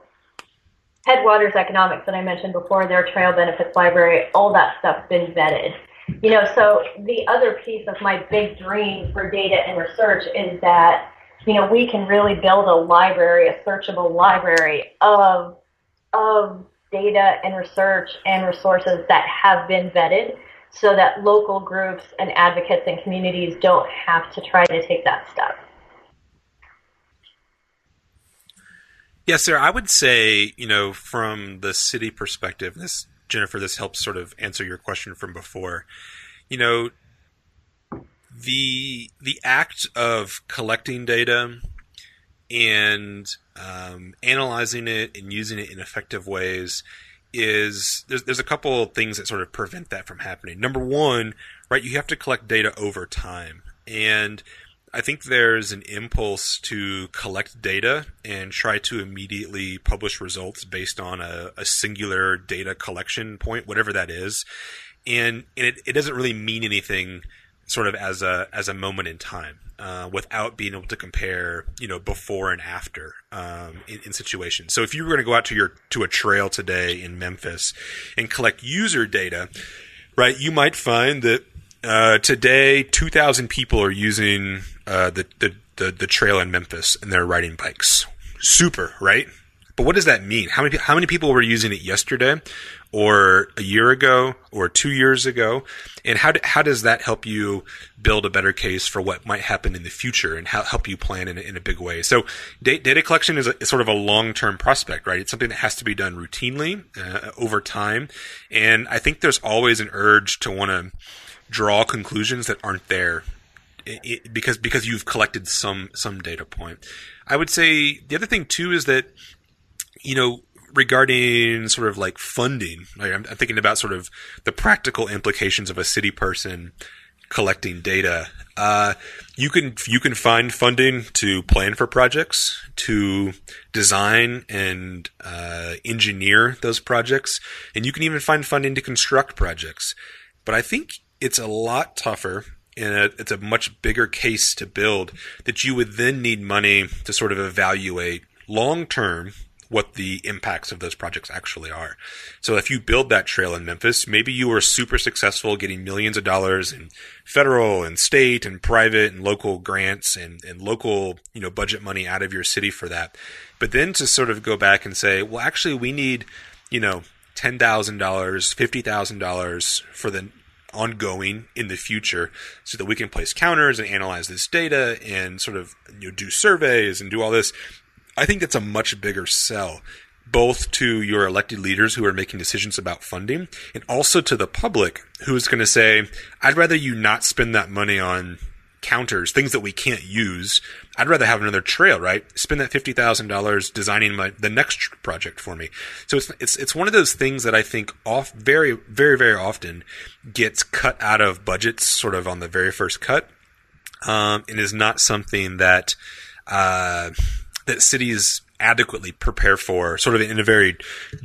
Headwaters Economics that I mentioned before, their trail benefits library, all that stuff's been vetted. You know, so the other piece of my big dream for data and research is that, you know, we can really build a library, a searchable library of, of data and research and resources that have been vetted so that local groups and advocates and communities don't have to try to take that step. Yes, sir. I would say, you know, from the city perspective, this Jennifer, this helps sort of answer your question from before. You know, the the act of collecting data and um, analyzing it and using it in effective ways is there's there's a couple of things that sort of prevent that from happening. Number one, right, you have to collect data over time, and I think there's an impulse to collect data and try to immediately publish results based on a, a singular data collection point, whatever that is, and and it, it doesn't really mean anything sort of as a as a moment in time uh, without being able to compare, you know, before and after um, in, in, situations. So if you were going to go out to your to a trail today in Memphis and collect user data, right, you might find that uh, today 2,000 people are using uh, the, the the the trail in Memphis and they're riding bikes. Super, right? But what does that mean? How many how many people were using it yesterday, or a year ago, or two years ago? And how do, how does that help you build a better case for what might happen in the future and how, help you plan in a, in a big way? So data collection is, a, is sort of a long term prospect, right? It's something that has to be done routinely uh, over time, and I think there's always an urge to want to draw conclusions that aren't there it, because because you've collected some some data point. I would say the other thing too is that you know, regarding sort of like funding, like I'm, I'm, thinking about sort of the practical implications of a city person collecting data. Uh, you can you can find funding to plan for projects, to design and uh, engineer those projects, and you can even find funding to construct projects. But I think it's a lot tougher and a, it's a much bigger case to build that you would then need money to sort of evaluate long term what the impacts of those projects actually are. So if you build that trail in Memphis, maybe you were super successful getting millions of dollars in federal and state and private and local grants and, and local, you know, budget money out of your city for that. But then to sort of go back and say, well, actually we need, you know, $10,000, $50,000 for the ongoing in the future so that we can place counters and analyze this data and sort of you know, do surveys and do all this. I think that's a much bigger sell, both to your elected leaders who are making decisions about funding and also to the public who is going to say, I'd rather you not spend that money on counters, things that we can't use. I'd rather have another trail, right? Spend that fifty thousand dollars designing my the next project for me. So it's it's it's one of those things that I think off very very very often gets cut out of budgets, sort of on the very first cut, um, and is not something that. Uh, that cities adequately prepare for, sort of in a very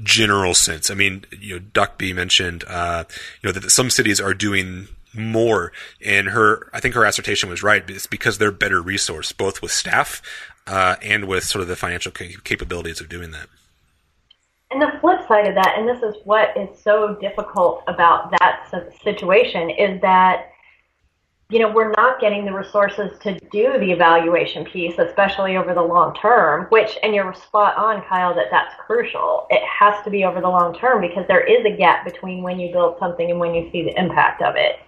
general sense. I mean, you know, Doc B mentioned, uh, you know, that some cities are doing more, and her, I think her assertion was right. It's because they're better resourced, both with staff uh, and with sort of the financial capabilities of doing that. And the flip side of that, and this is what is so difficult about that situation, is that you know, we're not getting the resources to do the evaluation piece, especially over the long term, which, and you're spot on, Kyle, that that's crucial. It has to be over the long term because there is a gap between when you build something and when you see the impact of it.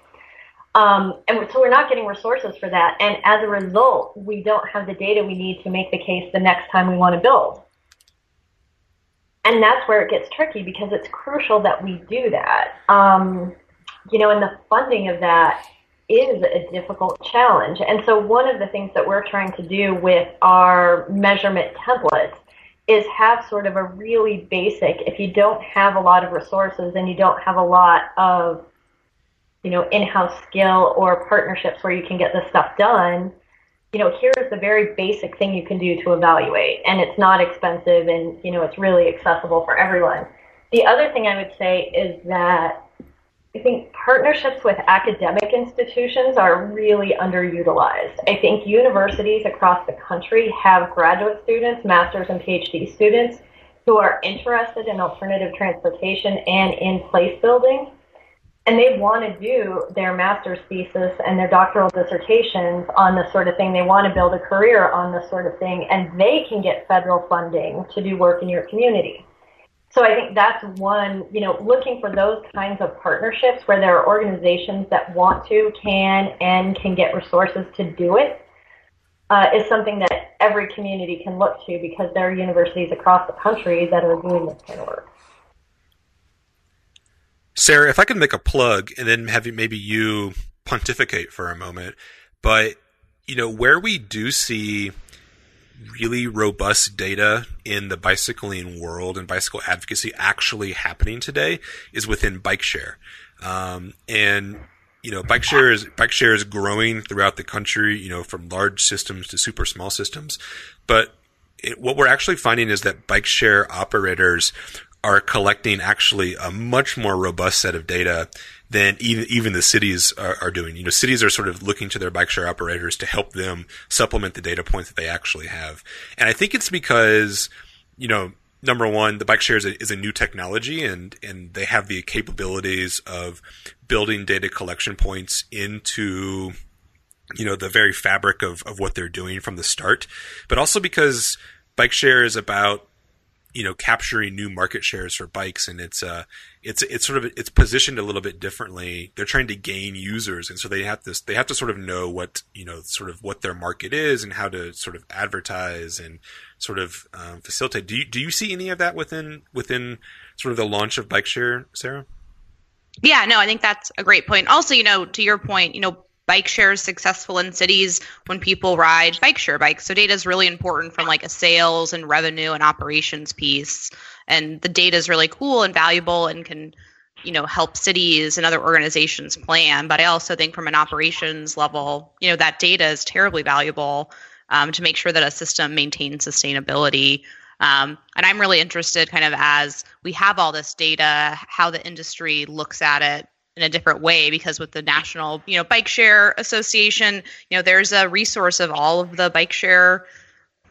Um, and so we're not getting resources for that. And as a result, we don't have the data we need to make the case the next time we want to build. And that's where it gets tricky because it's crucial that we do that. Um, you know, and the funding of that is a difficult challenge. And so, one of the things that we're trying to do with our measurement templates is have sort of a really basic, if you don't have a lot of resources and you don't have a lot of, you know, in-house skill or partnerships where you can get this stuff done, you know, here's the very basic thing you can do to evaluate. And it's not expensive and, you know, it's really accessible for everyone. The other thing I would say is that I think partnerships with academic institutions are really underutilized. I think universities across the country have graduate students, master's and PhD students who are interested in alternative transportation and in place building. And they want to do their master's thesis and their doctoral dissertations on this sort of thing. They want to build a career on this sort of thing, and they can get federal funding to do work in your community. So I think that's one, you know, looking for those kinds of partnerships where there are organizations that want to, can, and can get resources to do it uh, is something that every community can look to because there are universities across the country that are doing this kind of work. Sara, if I could make a plug and then have maybe you pontificate for a moment, but you know where we do see really robust data in the bicycling world and bicycle advocacy actually happening today is within bike share. Um, and you know, bike share is bike share is growing throughout the country. You know, from large systems to super small systems. But it, what we're actually finding is that bike share operators are collecting actually a much more robust set of data than even even the cities are, are, doing. You know, cities are sort of looking to their bike share operators to help them supplement the data points that they actually have. And I think it's because, you know, number one, the bike share is a, is a new technology and, and they have the capabilities of building data collection points into, you know, the very fabric of, of what they're doing from the start, but also because bike share is about you know capturing new market shares for bikes and it's uh it's it's sort of it's positioned a little bit differently. They're trying to gain users and so they have to they have to sort of know what you know sort of what their market is and how to sort of advertise and sort of um, facilitate. Do you do you see any of that within within sort of the launch of bike share sara? Yeah no i think that's a great point. Also you know to your point you know bike share is successful in cities when people ride bike share bikes. So data is really important from like a sales and revenue and operations piece. And the data is really cool and valuable and can, you know, help cities and other organizations plan. But I also think from an operations level, you know, that data is terribly valuable um, to make sure that a system maintains sustainability. Um, and I'm really interested, kind of as we have all this data, how the industry looks at it in a different way because with the national you know bike share association you know there's a resource of all of the bike share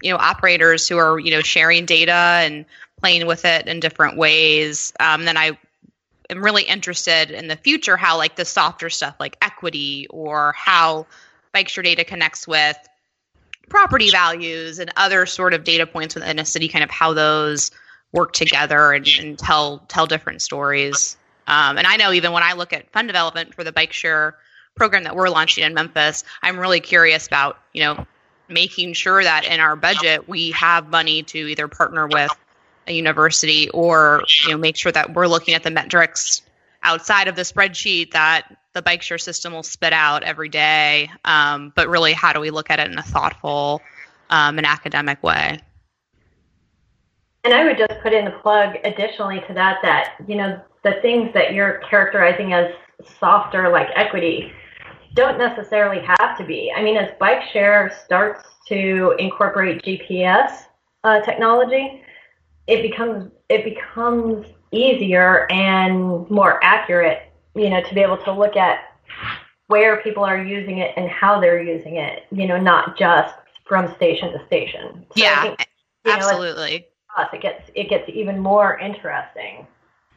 you know operators who are you know sharing data and playing with it in different ways. Um, then i am really interested in the future how like the softer stuff like equity or how bike share data connects with property values and other sort of data points within a city kind of how those work together and, and tell tell different stories um, and I know even when I look at fund development for the bike share program that we're launching in Memphis, I'm really curious about, you know, making sure that in our budget we have money to either partner with a university or, you know, make sure that we're looking at the metrics outside of the spreadsheet that the bike share system will spit out every day. Um, but really, how do we look at it in a thoughtful um, and academic way? And I would just put in the plug additionally to that that, you know, the things that you're characterizing as softer, like equity, don't necessarily have to be. I mean, as bike share starts to incorporate GPS uh, technology, it becomes it becomes easier and more accurate, you know, to be able to look at where people are using it and how they're using it, you know, not just from station to station. So yeah, think, absolutely. Know, it gets it gets even more interesting.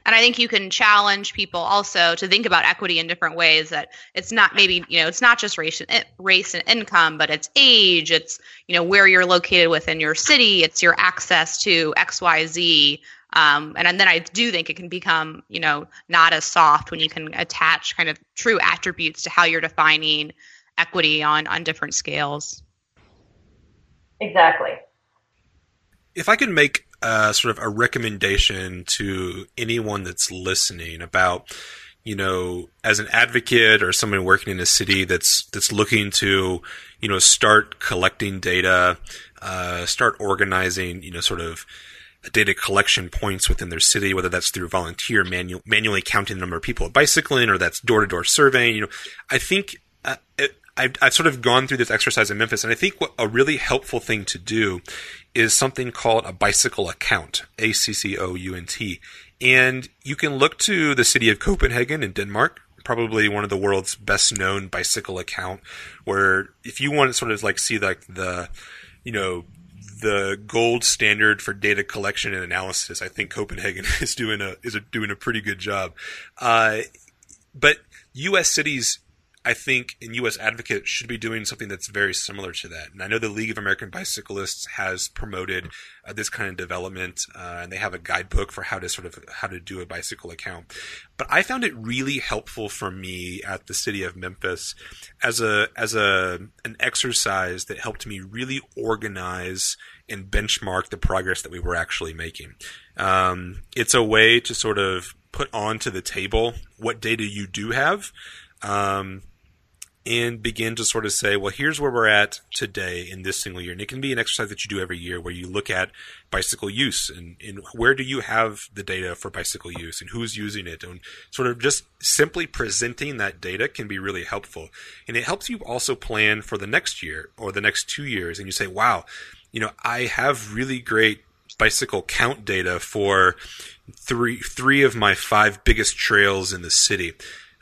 And I think you can challenge people also to think about equity in different ways that it's not maybe, you know, it's not just race and, race and income, but it's age, it's, you know, where you're located within your city, it's your access to XYZ. Um, and, and then I do think it can become, you know, not as soft when you can attach kind of true attributes to how you're defining equity on on different scales. Exactly. If I could make uh, sort of a recommendation to anyone that's listening about you know as an advocate or someone working in a city that's that's looking to you know start collecting data uh, start organizing you know sort of data collection points within their city, whether that's through volunteer manual, manually counting the number of people bicycling or that's door to door surveying. You know, I think uh, it, I've, I've sort of gone through this exercise in Memphis, and I think what a really helpful thing to do is something called a bicycle account, A C C O U N T. And you can look to the city of Copenhagen in Denmark, probably one of the world's best known bicycle account, where if you want to sort of like see like the, you know, the gold standard for data collection and analysis, I think Copenhagen [LAUGHS] is doing a is a, doing a pretty good job. Uh, but U.S. cities I think in U.S. Advocate should be doing something that's very similar to that. And I know the League of American Bicyclists has promoted uh, this kind of development, uh, and they have a guidebook for how to sort of how to do a bicycle account. But I found it really helpful for me at the city of Memphis as a as a an exercise that helped me really organize and benchmark the progress that we were actually making. Um, it's a way to sort of put onto the table what data you do have. Um, and begin to sort of say, well, here's where we're at today in this single year. And it can be an exercise that you do every year where you look at bicycle use and, and where do you have the data for bicycle use and who's using it and sort of just simply presenting that data can be really helpful. And it helps you also plan for the next year or the next two years. And you say, wow, you know, I have really great bicycle count data for three, three of my five biggest trails in the city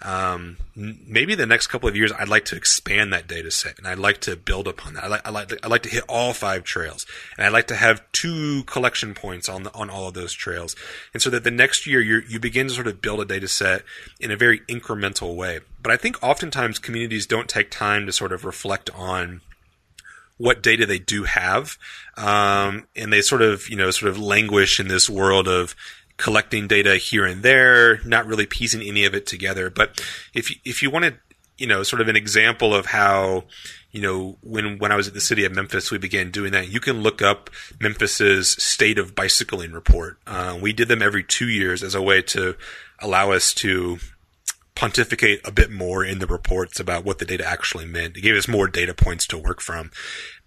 um, maybe the next couple of years, I'd like to expand that data set and I'd like to build upon that. I like, I like, to, I like to hit all five trails and I'd like to have two collection points on the, on all of those trails. And so that the next year you you begin to sort of build a data set in a very incremental way. But I think oftentimes communities don't take time to sort of reflect on what data they do have. Um, and they sort of, you know, sort of languish in this world of collecting data here and there, not really piecing any of it together. But if if you wanted, you know, sort of an example of how, you know, when when I was at the city of Memphis, we began doing that. You can look up Memphis's state of bicycling report. Uh, we did them every two years as a way to allow us to pontificate a bit more in the reports about what the data actually meant. It gave us more data points to work from.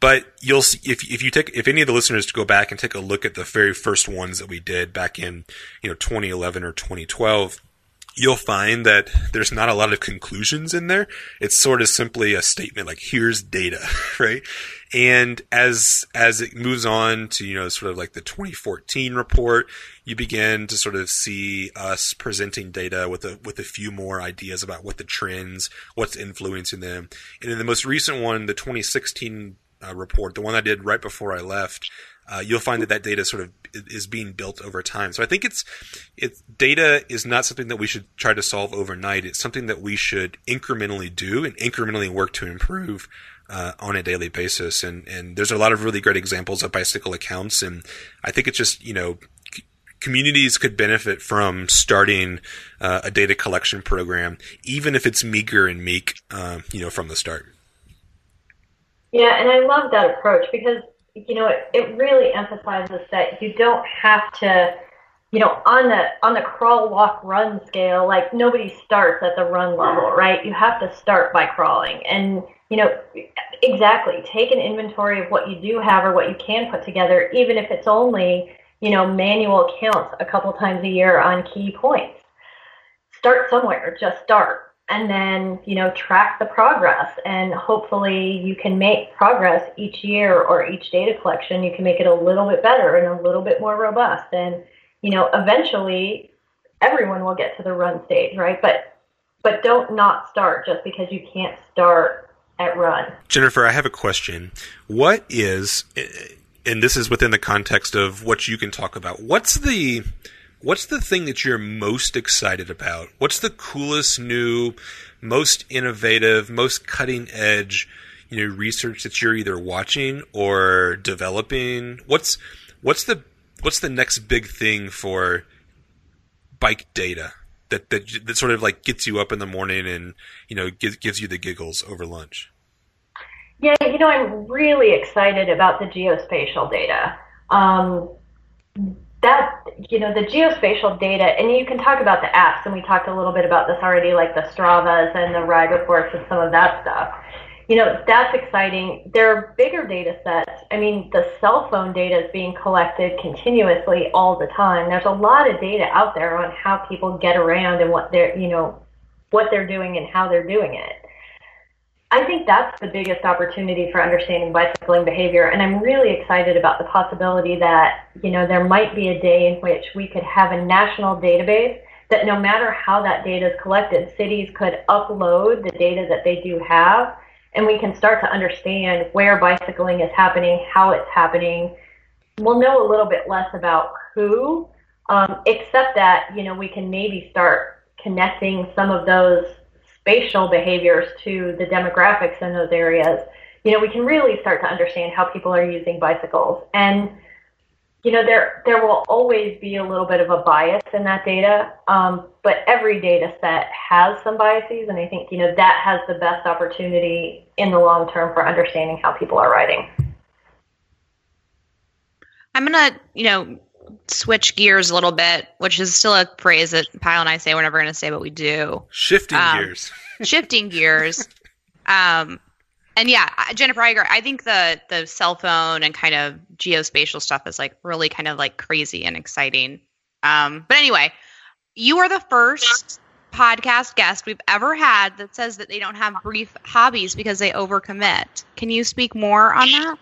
But you'll see if if you take if any of the listeners to go back and take a look at the very first ones that we did back in you know 2011 or 2012 you'll find that there's not a lot of conclusions in there. It's sort of simply a statement like here's data, [LAUGHS] right? And as as it moves on to you know sort of like the 2014 report, you begin to sort of see us presenting data with a with a few more ideas about what the trends, what's influencing them. And in the most recent one, the 2016 uh, report, the one I did right before I left, uh, you'll find that that data sort of is being built over time. So I think it's it's data is not something that we should try to solve overnight. It's something that we should incrementally do and incrementally work to improve uh, on a daily basis. And and there's a lot of really great examples of bicycle accounts, and I think it's just you know communities could benefit from starting uh, a data collection program, even if it's meager and meek, uh, you know, from the start. Yeah, and I love that approach because you know it, it really emphasizes that you don't have to you know on the on the crawl walk run scale like nobody starts at the run level right? You have to start by crawling. And you know exactly take an inventory of what you do have or what you can put together even if it's only you know manual counts a couple times a year on key points. Start somewhere just start. And then you know track the progress. And hopefully you can make progress each year or each data collection. You can make it a little bit better and a little bit more robust and you know eventually everyone will get to the run stage right but but don't not start just because you can't start at run jennifer i have a question what is and this is within the context of what you can talk about what's the what's the thing that you're most excited about? What's the coolest new, most innovative, most cutting edge, you know, research that you're either watching or developing? What's what's the what's the next big thing for bike data that that that sort of like gets you up in the morning and you know gives gives you the giggles over lunch? Yeah, you know, I'm really excited about the geospatial data. Um, that you know the geospatial data and you can talk about the apps and we talked a little bit about this already like the stravas and the ride reports and some of that stuff you know that's exciting. There are bigger data sets. I mean the cell phone data is being collected continuously all the time. There's a lot of data out there on how people get around and what they're you know what they're doing and how they're doing it. I think that's the biggest opportunity for understanding bicycling behavior, and I'm really excited about the possibility that you know there might be a day in which we could have a national database that no matter how that data is collected, cities could upload the data that they do have, and we can start to understand where bicycling is happening, how it's happening. We'll know a little bit less about who, um, except that you know we can maybe start connecting some of those spatial behaviors to the demographics in those areas, you know, we can really start to understand how people are using bicycles. And you know, there there will always be a little bit of a bias in that data, um, but every data set has some biases, and I think you know that has the best opportunity in the long term for understanding how people are writing. I'm gonna, you know, switch gears a little bit, which is still a phrase that Kyle and I say we're never going to say, but we do. Shifting um, gears. shifting gears. [LAUGHS] Um, and yeah, Jennifer Iger, I think the the cell phone and kind of geospatial stuff is like really kind of like crazy and exciting. Um, but anyway, you are the first podcast guest we've ever had that says that they don't have brief hobbies because they overcommit. Can you speak more on that?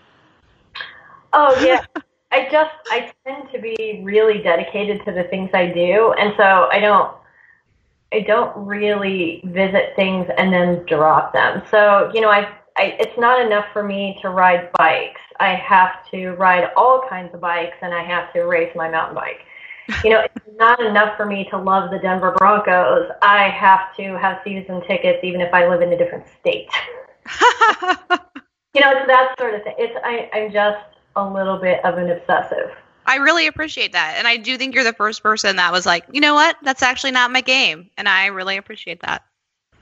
Oh yeah. [LAUGHS] I just I tend to be really dedicated to the things I do, and so I don't I don't really visit things and then drop them. So, you know, I, I it's not enough for me to ride bikes. I have to ride all kinds of bikes and I have to race my mountain bike. You know, it's [LAUGHS] not enough for me to love the Denver Broncos. I have to have season tickets even if I live in a different state. [LAUGHS] you know, it's that sort of thing. It's I, I'm just a little bit of an obsessive. I really appreciate that. And I do think you're the first person that was like, you know what? That's actually not my game. And I really appreciate that.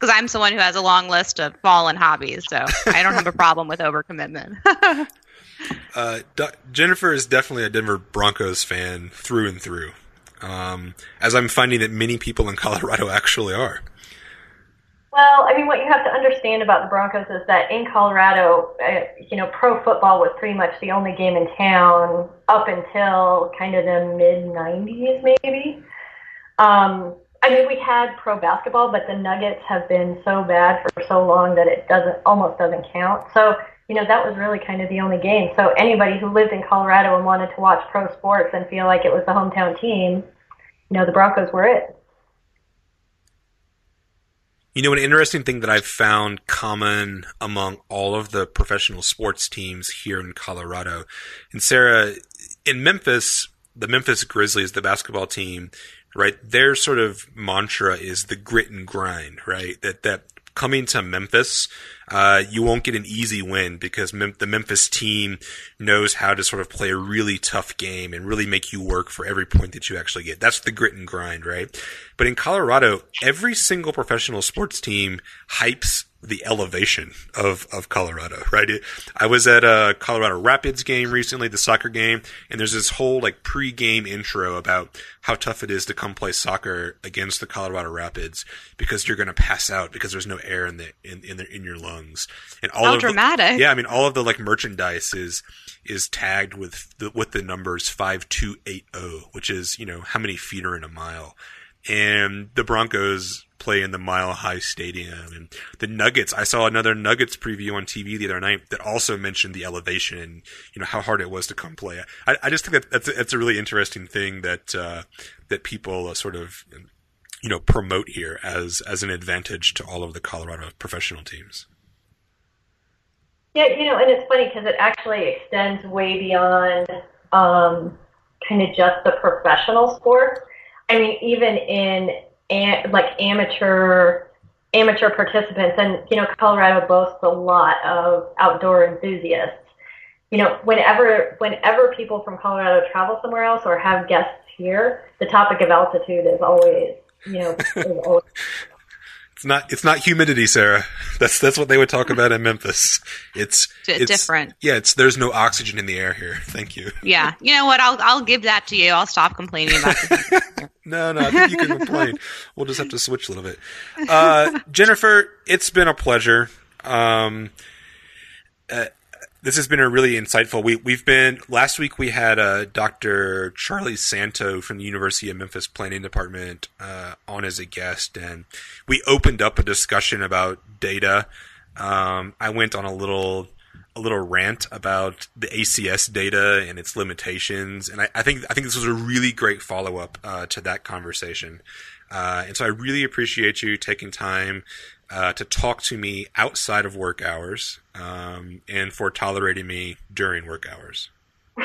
Because I'm someone who has a long list of fallen hobbies. So I don't have a problem with overcommitment. [LAUGHS] uh, D- Jennifer is definitely a Denver Broncos fan through and through. Um, as I'm finding that many people in [LAUGHS] Colorado actually are. Well, I mean, what you have to understand about the Broncos is that in Colorado, uh, you know, pro football was pretty much the only game in town up until kind of the mid 90s, maybe. Um, I mean, we had pro basketball, but the Nuggets have been so bad for so long that it doesn't almost doesn't count. So, you know, that was really kind of the only game. So anybody who lived in Colorado and wanted to watch pro sports and feel like it was the hometown team, you know, the Broncos were it. You know, an interesting thing that I've found common among all of the professional sports teams here in Colorado. And Sara, in Memphis, the Memphis Grizzlies, the basketball team, right? Their sort of mantra is the grit and grind, right? That, that coming to Memphis, uh, you won't get an easy win because Mem- the Memphis team knows how to sort of play a really tough game and really make you work for every point that you actually get. That's the grit and grind, right? But in Colorado, every single professional sports team hypes the elevation of, of Colorado, right? I was at a Colorado Rapids game recently, the soccer game, and there's this whole like pre-game intro about how tough it is to come play soccer against the Colorado Rapids because you're going to pass out because there's no air in the in in, the, in your lungs. And all how of dramatic! The, yeah, I mean, all of the like merchandise is is tagged with the, with the numbers five two eight zero, which is you know how many feet are in a mile and the Broncos play in the Mile High Stadium, and the Nuggets. I saw another Nuggets preview on TV the other night that also mentioned the elevation and you know how hard it was to come play. I, I just think that that's a, that's a really interesting thing that uh, that people uh, sort of you know promote here as as an advantage to all of the Colorado professional teams. Yeah, you know, and it's funny because it actually extends way beyond um, kind of just the professional sports I mean, even in an, like amateur amateur participants, and you know, Colorado boasts a lot of outdoor enthusiasts. You know, whenever whenever people from Colorado travel somewhere else or have guests here, the topic of altitude is always you know is [LAUGHS] always it's not it's not humidity, Sara. [LAUGHS] That's that's what they would talk about in Memphis. It's D- it's different. Yeah, it's there's no oxygen in the air here. [LAUGHS] Thank you. Yeah, you know what? I'll I'll give that to you. I'll stop complaining about it. [LAUGHS] no, no, I think you can complain. We'll just have to switch a little bit. Uh, Jennifer, it's been a pleasure. Um, uh, this has been a really insightful. We we've been last week. We had uh, Dr. Charlie Santo from the University of Memphis Planning Department uh, on as a guest, and we opened up a discussion about data. Um, I went on a little a little rant about the ACS data and its limitations, and I, I think I think this was a really great follow up uh, to that conversation. Uh, and so I really appreciate you taking time uh, to talk to me outside of work hours um, and for tolerating me during work hours. [LAUGHS]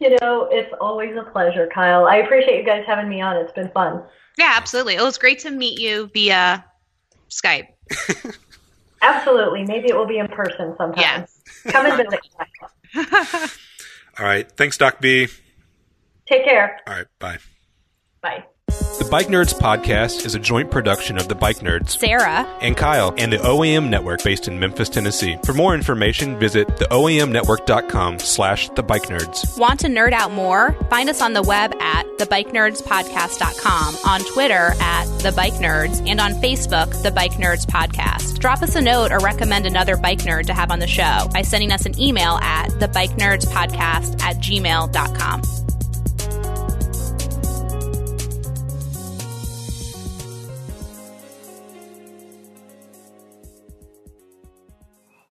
you know, it's always a pleasure, Kyle. I appreciate you guys having me on. It's been fun. Yeah, absolutely. It was great to meet you via Skype. [LAUGHS] absolutely. Maybe it will be in person sometime. Yeah. [LAUGHS] Come and visit. All right. Thanks, Doc B. Take care. All right. Bye. Bye. The Bike Nerds podcast is a joint production of the Bike Nerds, Sara, and Kyle, and the OAM Network based in Memphis, Tennessee. For more information, visit theoamnetwork.com slash the Bike Nerds. Want to nerd out more? Find us on the web at thebikeNerdsPodcast.com, on Twitter at The Bike Nerds, and on Facebook, The Bike Nerds Podcast. Drop us a note or recommend another bike nerd to have on the show by sending us an email at thebikeNerdsPodcast at gmail.com.